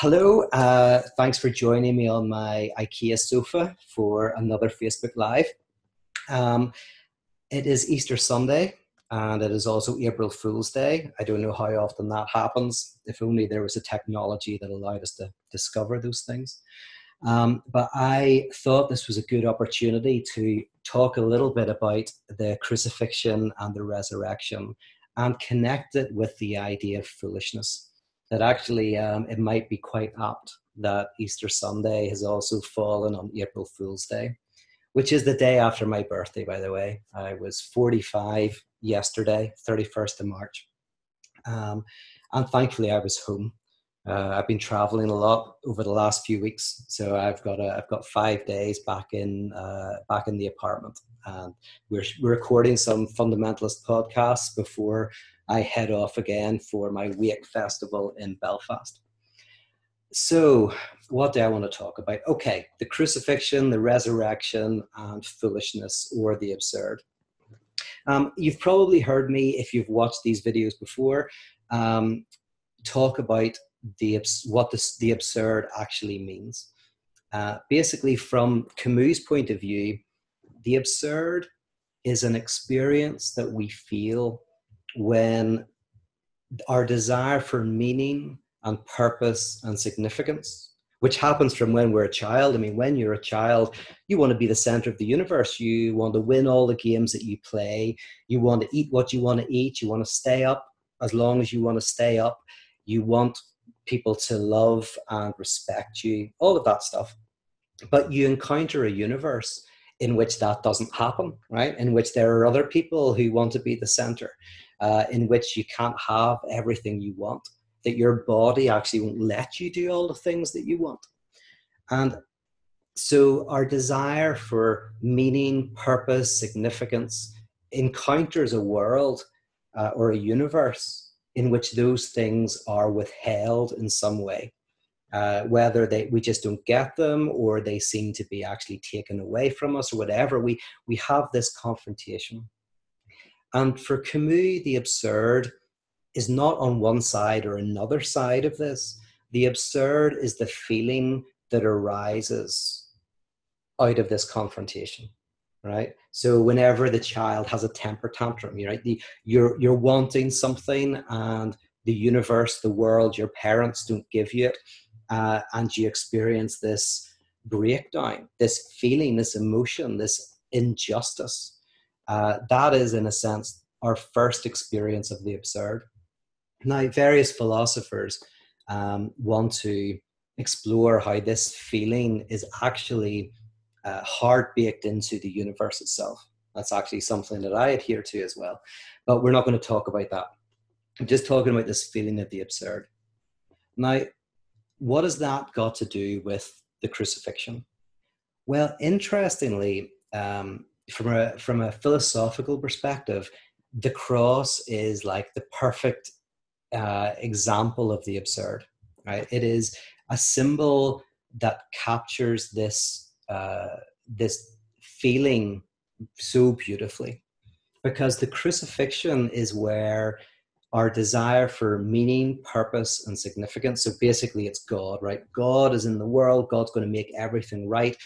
Hello, uh, thanks for joining me on my IKEA sofa for another Facebook Live. Um, it is Easter Sunday and it is also April Fool's Day. I don't know how often that happens. If only there was a technology that allowed us to discover those things. Um, but I thought this was a good opportunity to talk a little bit about the crucifixion and the resurrection and connect it with the idea of foolishness that actually um, it might be quite apt that Easter Sunday has also fallen on April Fool's Day, which is the day after my birthday, by the way. I was 45 yesterday, 31st of March. Um, and thankfully, I was home. Uh, I've been traveling a lot over the last few weeks, so I've got a, I've got five days back in uh, back in the apartment, and we're, we're recording some fundamentalist podcasts before I head off again for my Wake Festival in Belfast. So, what do I want to talk about? Okay, the crucifixion, the resurrection, and foolishness or the absurd. Um, you've probably heard me, if you've watched these videos before, um, talk about the what this, the absurd actually means. Uh, basically, from Camus' point of view, the absurd is an experience that we feel when our desire for meaning and purpose and significance, which happens from when we're a child. I mean, when you're a child, you want to be the center of the universe. You want to win all the games that you play. You want to eat what you want to eat. You want to stay up as long as you want to stay up. You want people to love and respect you, all of that stuff. But you encounter a universe in which that doesn't happen, right? In which there are other people who want to be the center uh, in which you can't have everything you want, that your body actually won't let you do all the things that you want. And so our desire for meaning, purpose, significance encounters a world uh, or a universe in which those things are withheld in some way. Uh, whether they we just don't get them or they seem to be actually taken away from us or whatever we we have this confrontation and for Camus, the absurd is not on one side or another side of this. The absurd is the feeling that arises out of this confrontation, right? So whenever the child has a temper tantrum, right, the, you're you're wanting something, and the universe, the world, your parents don't give you it, uh, and you experience this breakdown, this feeling, this emotion, this injustice uh, that is, in a sense, our first experience of the absurd. Now, various philosophers um, want to explore how this feeling is actually uh, hard baked into the universe itself. That's actually something that I adhere to as well. But we're not going to talk about that. I'm just talking about this feeling of the absurd. Now, what has that got to do with the crucifixion? Well, interestingly, um, from a from a philosophical perspective, the cross is like the perfect uh, example of the absurd. Right? It is a symbol that captures this uh, this feeling so beautifully, because the crucifixion is where our desire for meaning, purpose, and significance. So basically, it's God, right? God is in the world. God's going to make everything right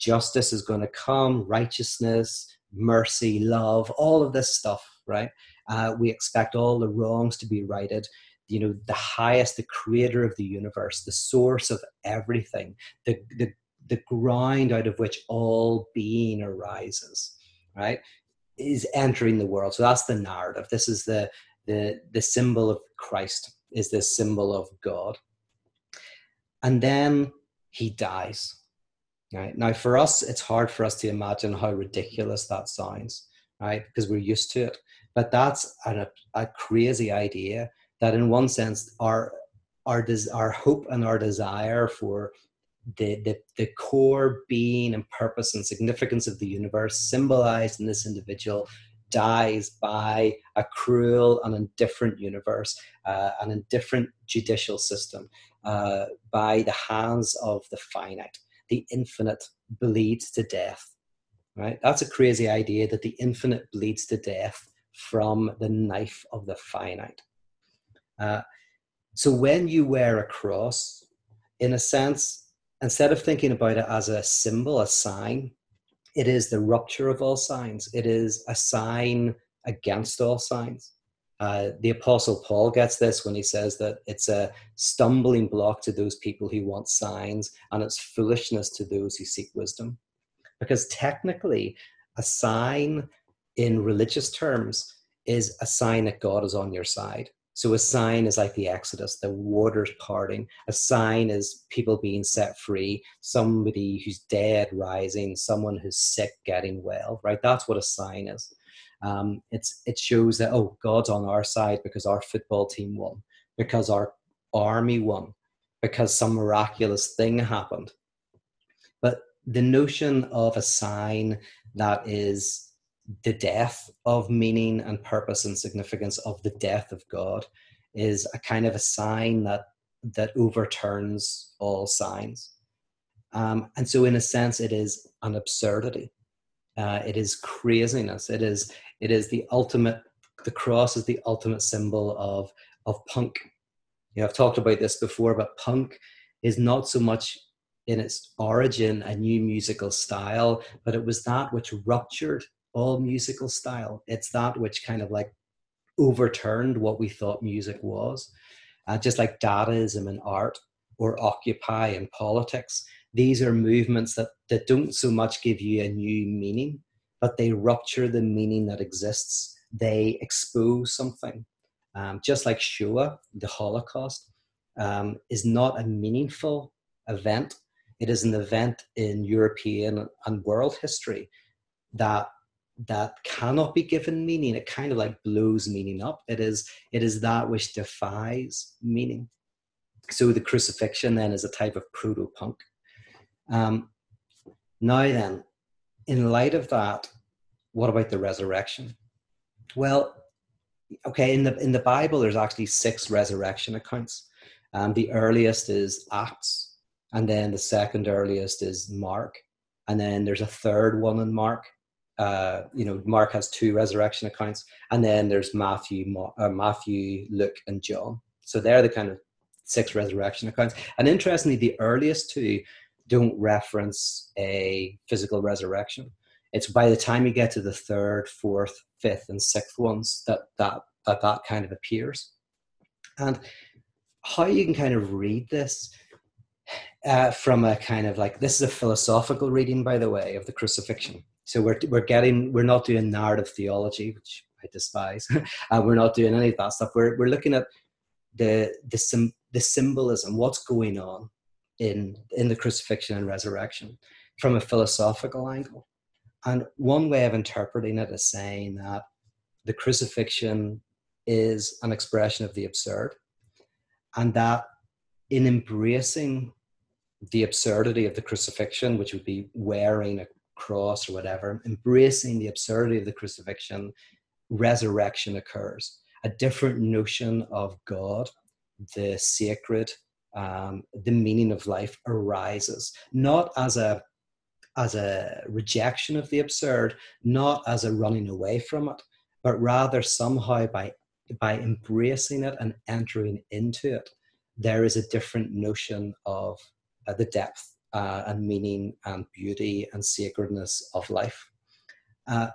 justice is going to come, righteousness, mercy, love, all of this stuff, right? Uh, we expect all the wrongs to be righted. You know, the highest, the creator of the universe, the source of everything, the, the, the ground out of which all being arises, right, is entering the world. So that's the narrative. This is the, the, the symbol of Christ, is this symbol of God. And then he dies Right now, for us, it's hard for us to imagine how ridiculous that sounds, right? Because we're used to it. But that's a, a crazy idea that, in one sense, our our des- our hope and our desire for the, the the core being and purpose and significance of the universe, symbolized in this individual, dies by a cruel and indifferent universe, uh, an indifferent judicial system, uh, by the hands of the finite the infinite bleeds to death. Right? That's a crazy idea that the infinite bleeds to death from the knife of the finite. Uh, so when you wear a cross, in a sense, instead of thinking about it as a symbol, a sign, it is the rupture of all signs. It is a sign against all signs. Uh, the Apostle Paul gets this when he says that it's a stumbling block to those people who want signs and it's foolishness to those who seek wisdom. Because technically, a sign in religious terms is a sign that God is on your side. So a sign is like the Exodus, the waters parting. A sign is people being set free, somebody who's dead rising, someone who's sick getting well, right? That's what a sign is. Um, it's it shows that oh, God's on our side because our football team won, because our army won, because some miraculous thing happened. But the notion of a sign that is the death of meaning and purpose and significance of the death of God is a kind of a sign that that overturns all signs. Um, and so, in a sense, it is an absurdity. Uh, it is craziness. It is it is the ultimate. The cross is the ultimate symbol of of punk. You know, I've talked about this before, but punk is not so much in its origin a new musical style, but it was that which ruptured all musical style. It's that which kind of like overturned what we thought music was. Uh, just like Dadaism in art or Occupy in politics, these are movements that, that don't so much give you a new meaning, but they rupture the meaning that exists. They expose something. Um, just like Shoah, the Holocaust, um, is not a meaningful event. It is an event in European and world history that that cannot be given meaning it kind of like blows meaning up it is it is that which defies meaning so the crucifixion then is a type of proto-punk um, now then in light of that what about the resurrection well okay in the in the bible there's actually six resurrection accounts um, the earliest is acts and then the second earliest is mark and then there's a third one in mark uh, you know, Mark has two resurrection accounts, and then there's Matthew, uh, Matthew, Luke, and John. So they're the kind of six resurrection accounts. And interestingly, the earliest two don't reference a physical resurrection. It's by the time you get to the third, fourth, fifth, and sixth ones that that that, that kind of appears. And how you can kind of read this uh, from a kind of like this is a philosophical reading, by the way, of the crucifixion. So we're we're getting we're not doing narrative theology, which I despise. uh, we're not doing any of that stuff. We're we're looking at the the sim, the symbolism, what's going on in in the crucifixion and resurrection from a philosophical angle. And one way of interpreting it is saying that the crucifixion is an expression of the absurd, and that in embracing the absurdity of the crucifixion, which would be wearing a cross or whatever, embracing the absurdity of the crucifixion, resurrection occurs. A different notion of God, the sacred, um, the meaning of life arises, not as a as a rejection of the absurd, not as a running away from it, but rather somehow by by embracing it and entering into it, there is a different notion of uh, the depth uh, and meaning and beauty and sacredness of life. Uh,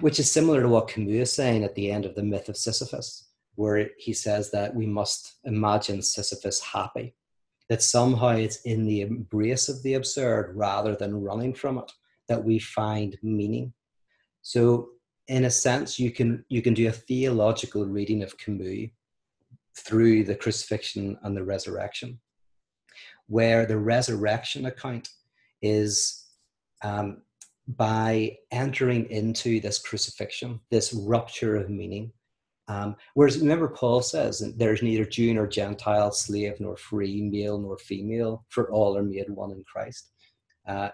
which is similar to what Camus is saying at the end of the myth of Sisyphus, where he says that we must imagine Sisyphus happy, that somehow it's in the embrace of the absurd rather than running from it that we find meaning. So, in a sense, you can you can do a theological reading of Camus through the crucifixion and the resurrection where the resurrection account is um, by entering into this crucifixion, this rupture of meaning. Um, whereas remember, Paul says there's neither Jew nor Gentile, slave nor free, male nor female, for all are made one in Christ. Uh,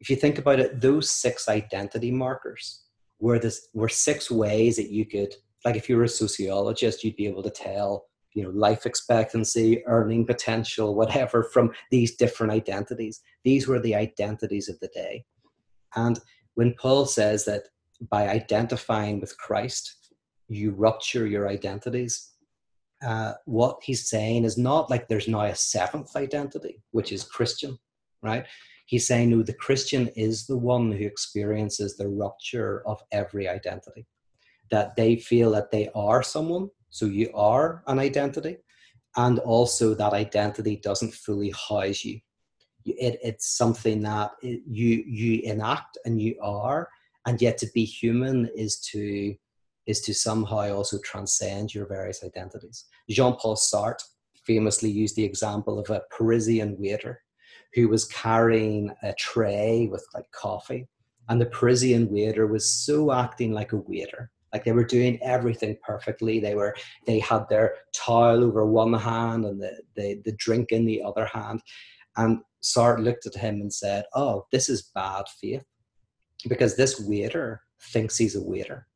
if you think about it, those six identity markers were this were six ways that you could, like, if you were a sociologist, you'd be able to tell you know life expectancy earning potential whatever from these different identities these were the identities of the day and when paul says that by identifying with christ you rupture your identities uh, what he's saying is not like there's now a seventh identity, which is Christian, right? He's saying, no, the Christian is the one who experiences the rupture of every identity. That they feel that they are someone, so you are an identity, and also that identity doesn't fully house you. It, it's something that you you enact and you are, and yet to be human is to is to somehow also transcend your various identities. Jean Paul Sartre famously used the example of a Parisian waiter who was carrying a tray with like coffee. And the Parisian waiter was so acting like a waiter. Like they were doing everything perfectly. They were they had their towel over one hand and the, the, the drink in the other hand. And Sartre looked at him and said, Oh, this is bad faith. Because this waiter thinks he's a waiter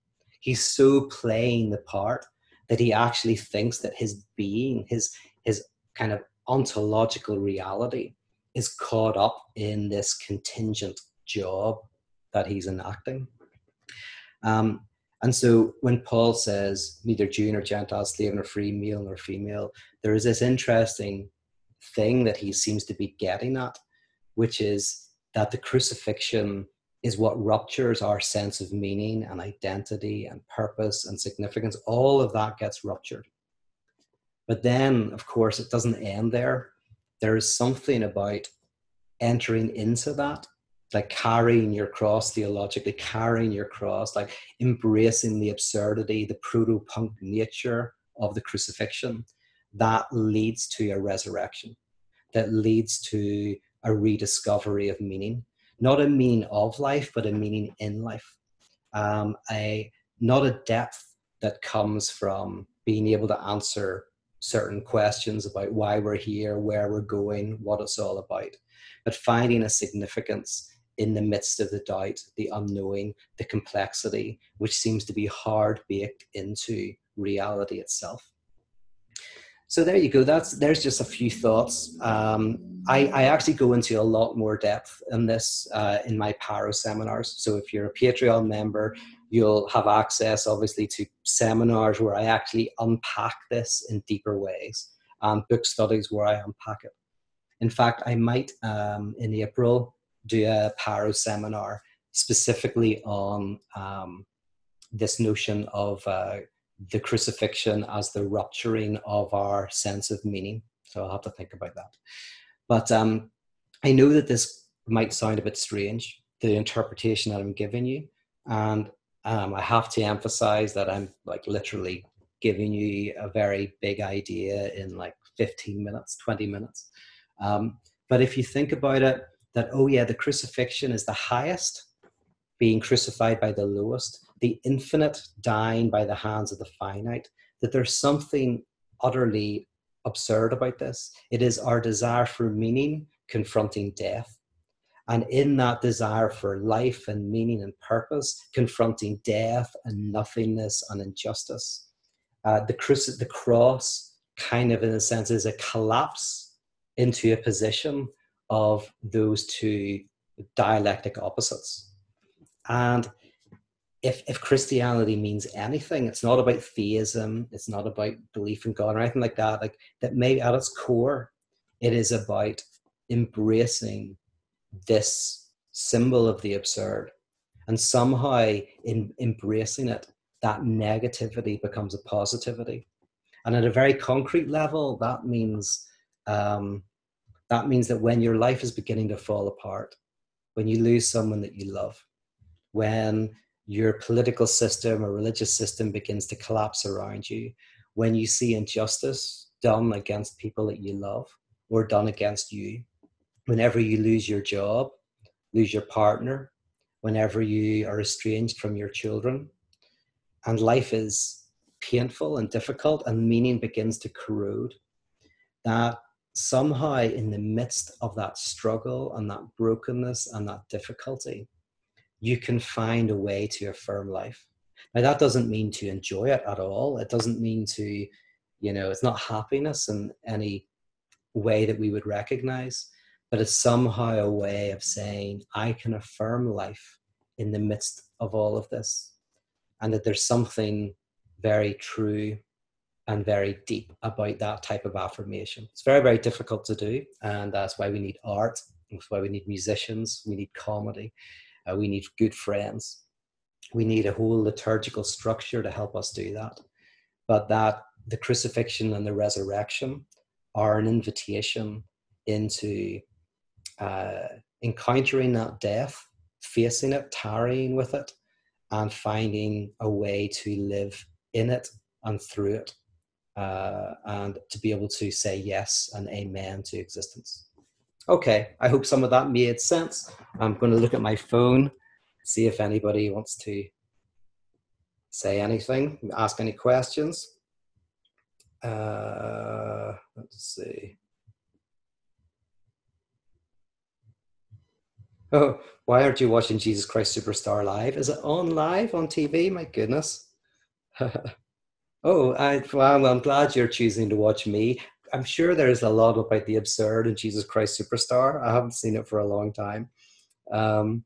he's so playing the part that he actually thinks that his being, his his kind of ontological reality, is caught up in this contingent job that he's enacting. Um, and so when Paul says neither Jew nor Gentile, slave nor free, male nor female, there is this interesting thing that he seems to be getting at, which is that the crucifixion is what ruptures our sense of meaning and identity and purpose and significance. All of that gets ruptured. But then, of course, it doesn't end there. There is something about entering into that, like carrying your cross theologically, carrying your cross, like embracing the absurdity, the proto punk nature of the crucifixion that leads to a resurrection, that leads to a rediscovery of meaning not a meaning of life, but a meaning in life. Um, a not a depth that comes from being able to answer certain questions about why we're here, where we're going, what it's all about, but finding a significance in the midst of the doubt, the unknowing, the complexity, which seems to be hard baked into reality itself so there you go. That's there's just a few thoughts. Um, I, I actually go into a lot more depth in this uh, in my Pyro seminars. So if you're a Patreon member, you'll have access, obviously, to seminars where I actually unpack this in deeper ways, and book studies where I unpack it. In fact, I might um, in April do a Pyro seminar specifically on um, this notion of uh, the crucifixion as the rupturing of our sense of meaning. So I'll have to think about that. But um, I know that this might sound a bit strange, the interpretation that I'm giving you. And um, I have to emphasize that I'm like literally giving you a very big idea in like 15 minutes, 20 minutes. Um, but if you think about it, that, oh yeah, the crucifixion is the highest, being crucified by the lowest, the infinite dying by the hands of the finite, that there's something utterly absurd about this. It is our desire for meaning confronting death. And in that desire for life and meaning and purpose, confronting death and nothingness and injustice. Uh, the, the cross, kind of in a sense, is a collapse into a position of those two dialectic opposites. And if if Christianity means anything, it's not about theism, it's not about belief in God or anything like that. Like that may at its core, it is about embracing this symbol of the absurd. And somehow in embracing it, that negativity becomes a positivity. And at a very concrete level, that means um, that means that when your life is beginning to fall apart, when you lose someone that you love, when your political system or religious system begins to collapse around you, when you see injustice done against people that you love or done against you, whenever you lose your job, lose your partner, whenever you are estranged from your children, and life is painful and difficult and meaning begins to corrode, that somehow in the midst of that struggle and that brokenness and that difficulty, you can find a way to affirm life. Now, that doesn't mean to enjoy it at all. It doesn't mean to, you know, it's not happiness in any way that we would recognize, but it's somehow a way of saying, I can affirm life in the midst of all of this. And that there's something very true and very deep about that type of affirmation. It's very, very difficult to do, and that's why we need art. That's why we need musicians. We need comedy. Uh, we need good friends. We need a whole liturgical structure to help us do that. But that the crucifixion and the resurrection are an invitation into uh, encountering that death, facing it, tarrying with it, and finding a way to live in it and through it, uh, and to be able to say yes and amen to existence. Okay, I hope some of that made sense. I'm going to look at my phone, see if anybody wants to say anything, ask any questions. Uh, let's see. Oh, why aren't you watching Jesus Christ Superstar live? Is it on live on TV? My goodness. oh, I, well, I'm glad you're choosing to watch me. I'm sure there's a lot about the absurd in Jesus Christ Superstar. I haven't seen it for a long time. Um,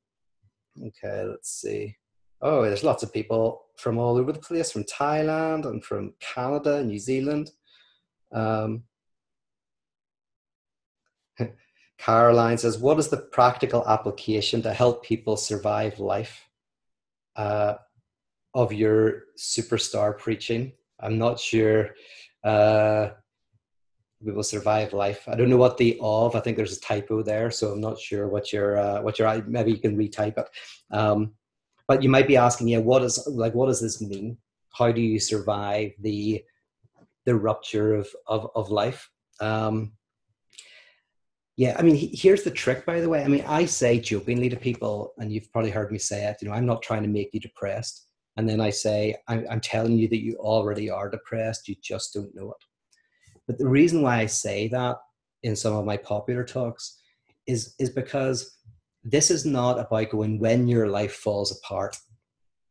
okay, let's see. Oh, there's lots of people from all over the place, from Thailand and from Canada New Zealand. Um, Caroline says, What is the practical application to help people survive life uh, of your superstar preaching? I'm not sure uh, we will survive life. I don't know what the of, I think there's a typo there, so I'm not sure what your, uh, what your, maybe you can retype it. Um, but you might be asking, yeah, what is, like, what does this mean? How do you survive the, the rupture of, of, of life? Um, yeah, I mean, here's the trick, by the way. I mean, I say jokingly to people, and you've probably heard me say it, you know, I'm not trying to make you depressed. And then I say, I'm, I'm telling you that you already are depressed, you just don't know it. But the reason why I say that in some of my popular talks is, is because this is not about going when your life falls apart.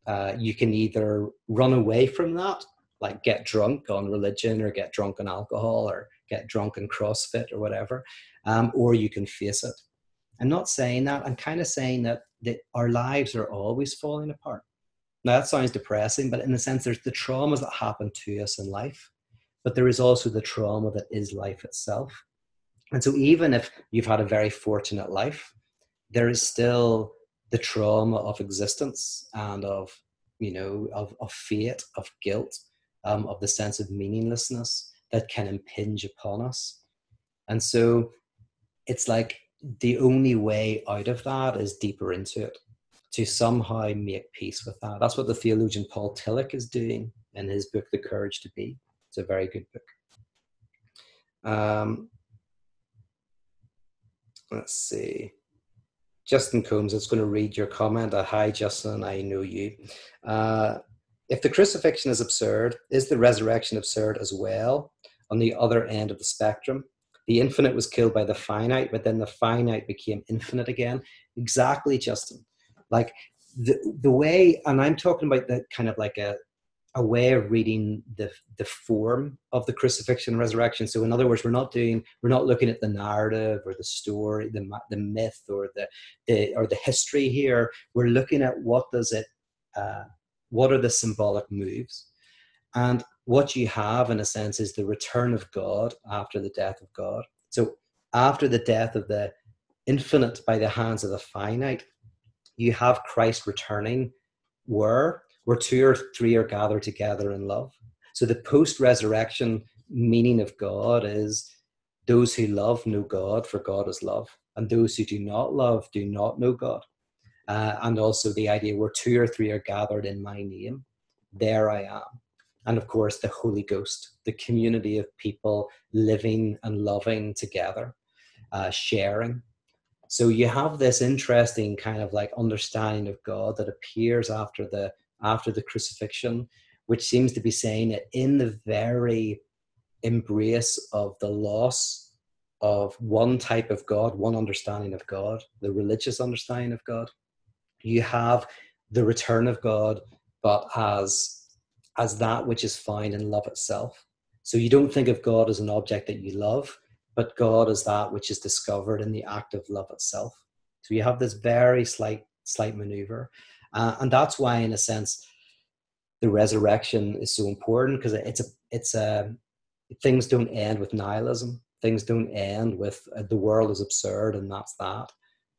Uh, you can either run away from that, like get drunk on religion or get drunk on alcohol or get drunk in CrossFit or whatever um, or you can face it. I'm not saying that. I'm kind of saying that, that our lives are always falling apart. Now, that sounds depressing, but in a sense, there's the traumas that happen to us in life, but there is also the trauma that is life itself. And so, even if you've had a very fortunate life, there is still the trauma of existence and of, you know, of, of fate, of guilt, um, of the sense of meaninglessness that can impinge upon us. And so, it's like the only way out of that is deeper into it to somehow make peace with that. That's what the theologian Paul Tillich is doing in his book, The Courage to Be. It's a very good book. Um, let's see. Justin Combs is going to read your comment. Uh, Hi, Justin, I know you. Uh, if the crucifixion is absurd, is the resurrection absurd as well on the other end of the spectrum? the infinite was killed by the finite, but then the finite became infinite again. Exactly, Justin. Like the the way, and I'm talking about the kind of like a a way of reading the the form of the crucifixion and resurrection. So, in other words, we're not doing we're not looking at the narrative or the story, the the myth or the the or the history here. We're looking at what does it, uh, what are the symbolic moves, and what you have, in a sense, is the return of God after the death of God. So, after the death of the infinite by the hands of the finite, you have Christ returning where where two or three are gathered together in love. So the post-resurrection meaning of God is those who love know God, for God is love, and those who do not love do not know God. Uh, and also the idea where two or three are gathered in my name, there I am and of course the Holy Ghost, the community of people living and loving together, uh, sharing. So you have this interesting kind of like understanding of God that appears after the after the crucifixion, which seems to be saying that in the very embrace of the loss of one type of God, one understanding of God, the religious understanding of God, you have the return of God, but as as that which is found in love itself. So you don't think of God as an object that you love, but God as that which is discovered in the act of love itself. So you have this very slight, slight maneuver, uh, and that's why, in a sense, the resurrection is so important because it's a it's a things don't end with nihilism. Things don't end with uh, the world is absurd and that's that.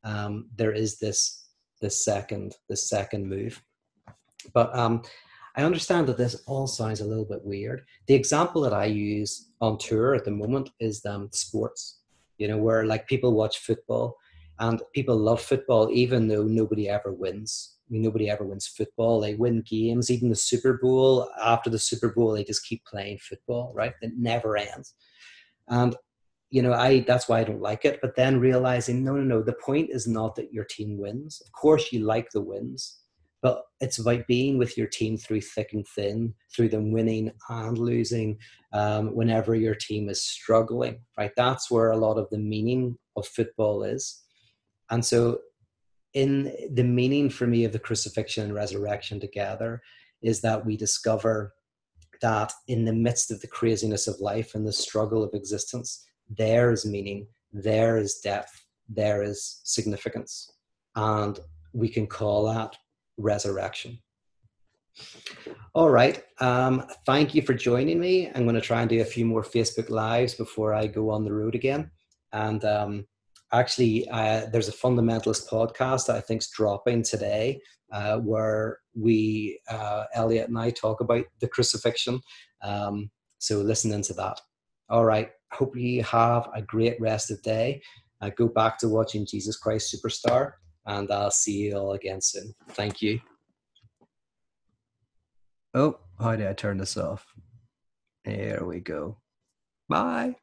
Um, there is this this second this second move, but um, I understand that this all sounds a little bit weird. The example that I use on tour at the moment is um, sports. You know, where like people watch football and people love football even though nobody ever wins. Mean, nobody ever wins football. They win games, even the Super Bowl. After the Super Bowl, they just keep playing football, right? It never ends. And you know, I that's why I don't like it. But then realizing, no, no, no. The point is not that your team wins. Of course, you like the wins, but it's about being with your team through thick and thin, through them winning and losing. Um, whenever your team is struggling, right? That's where a lot of the meaning of football is. And so in the meaning for me of the crucifixion and resurrection together is that we discover that in the midst of the craziness of life and the struggle of existence, there is meaning, there is depth, there is significance. And we can call that resurrection. All right. Um, thank you for joining me. I'm going to try and do a few more Facebook Lives before I go on the road again. And um, actually uh, there's a fundamentalist podcast that i think is dropping today uh, where we uh, elliot and i talk about the crucifixion. Um, so listen into that. All right. Hope you have a great rest of day. Uh, go back to watching jesus christ superstar and i'll see you all again soon. Thank you. Oh how do i turn this off? Here we go. Bye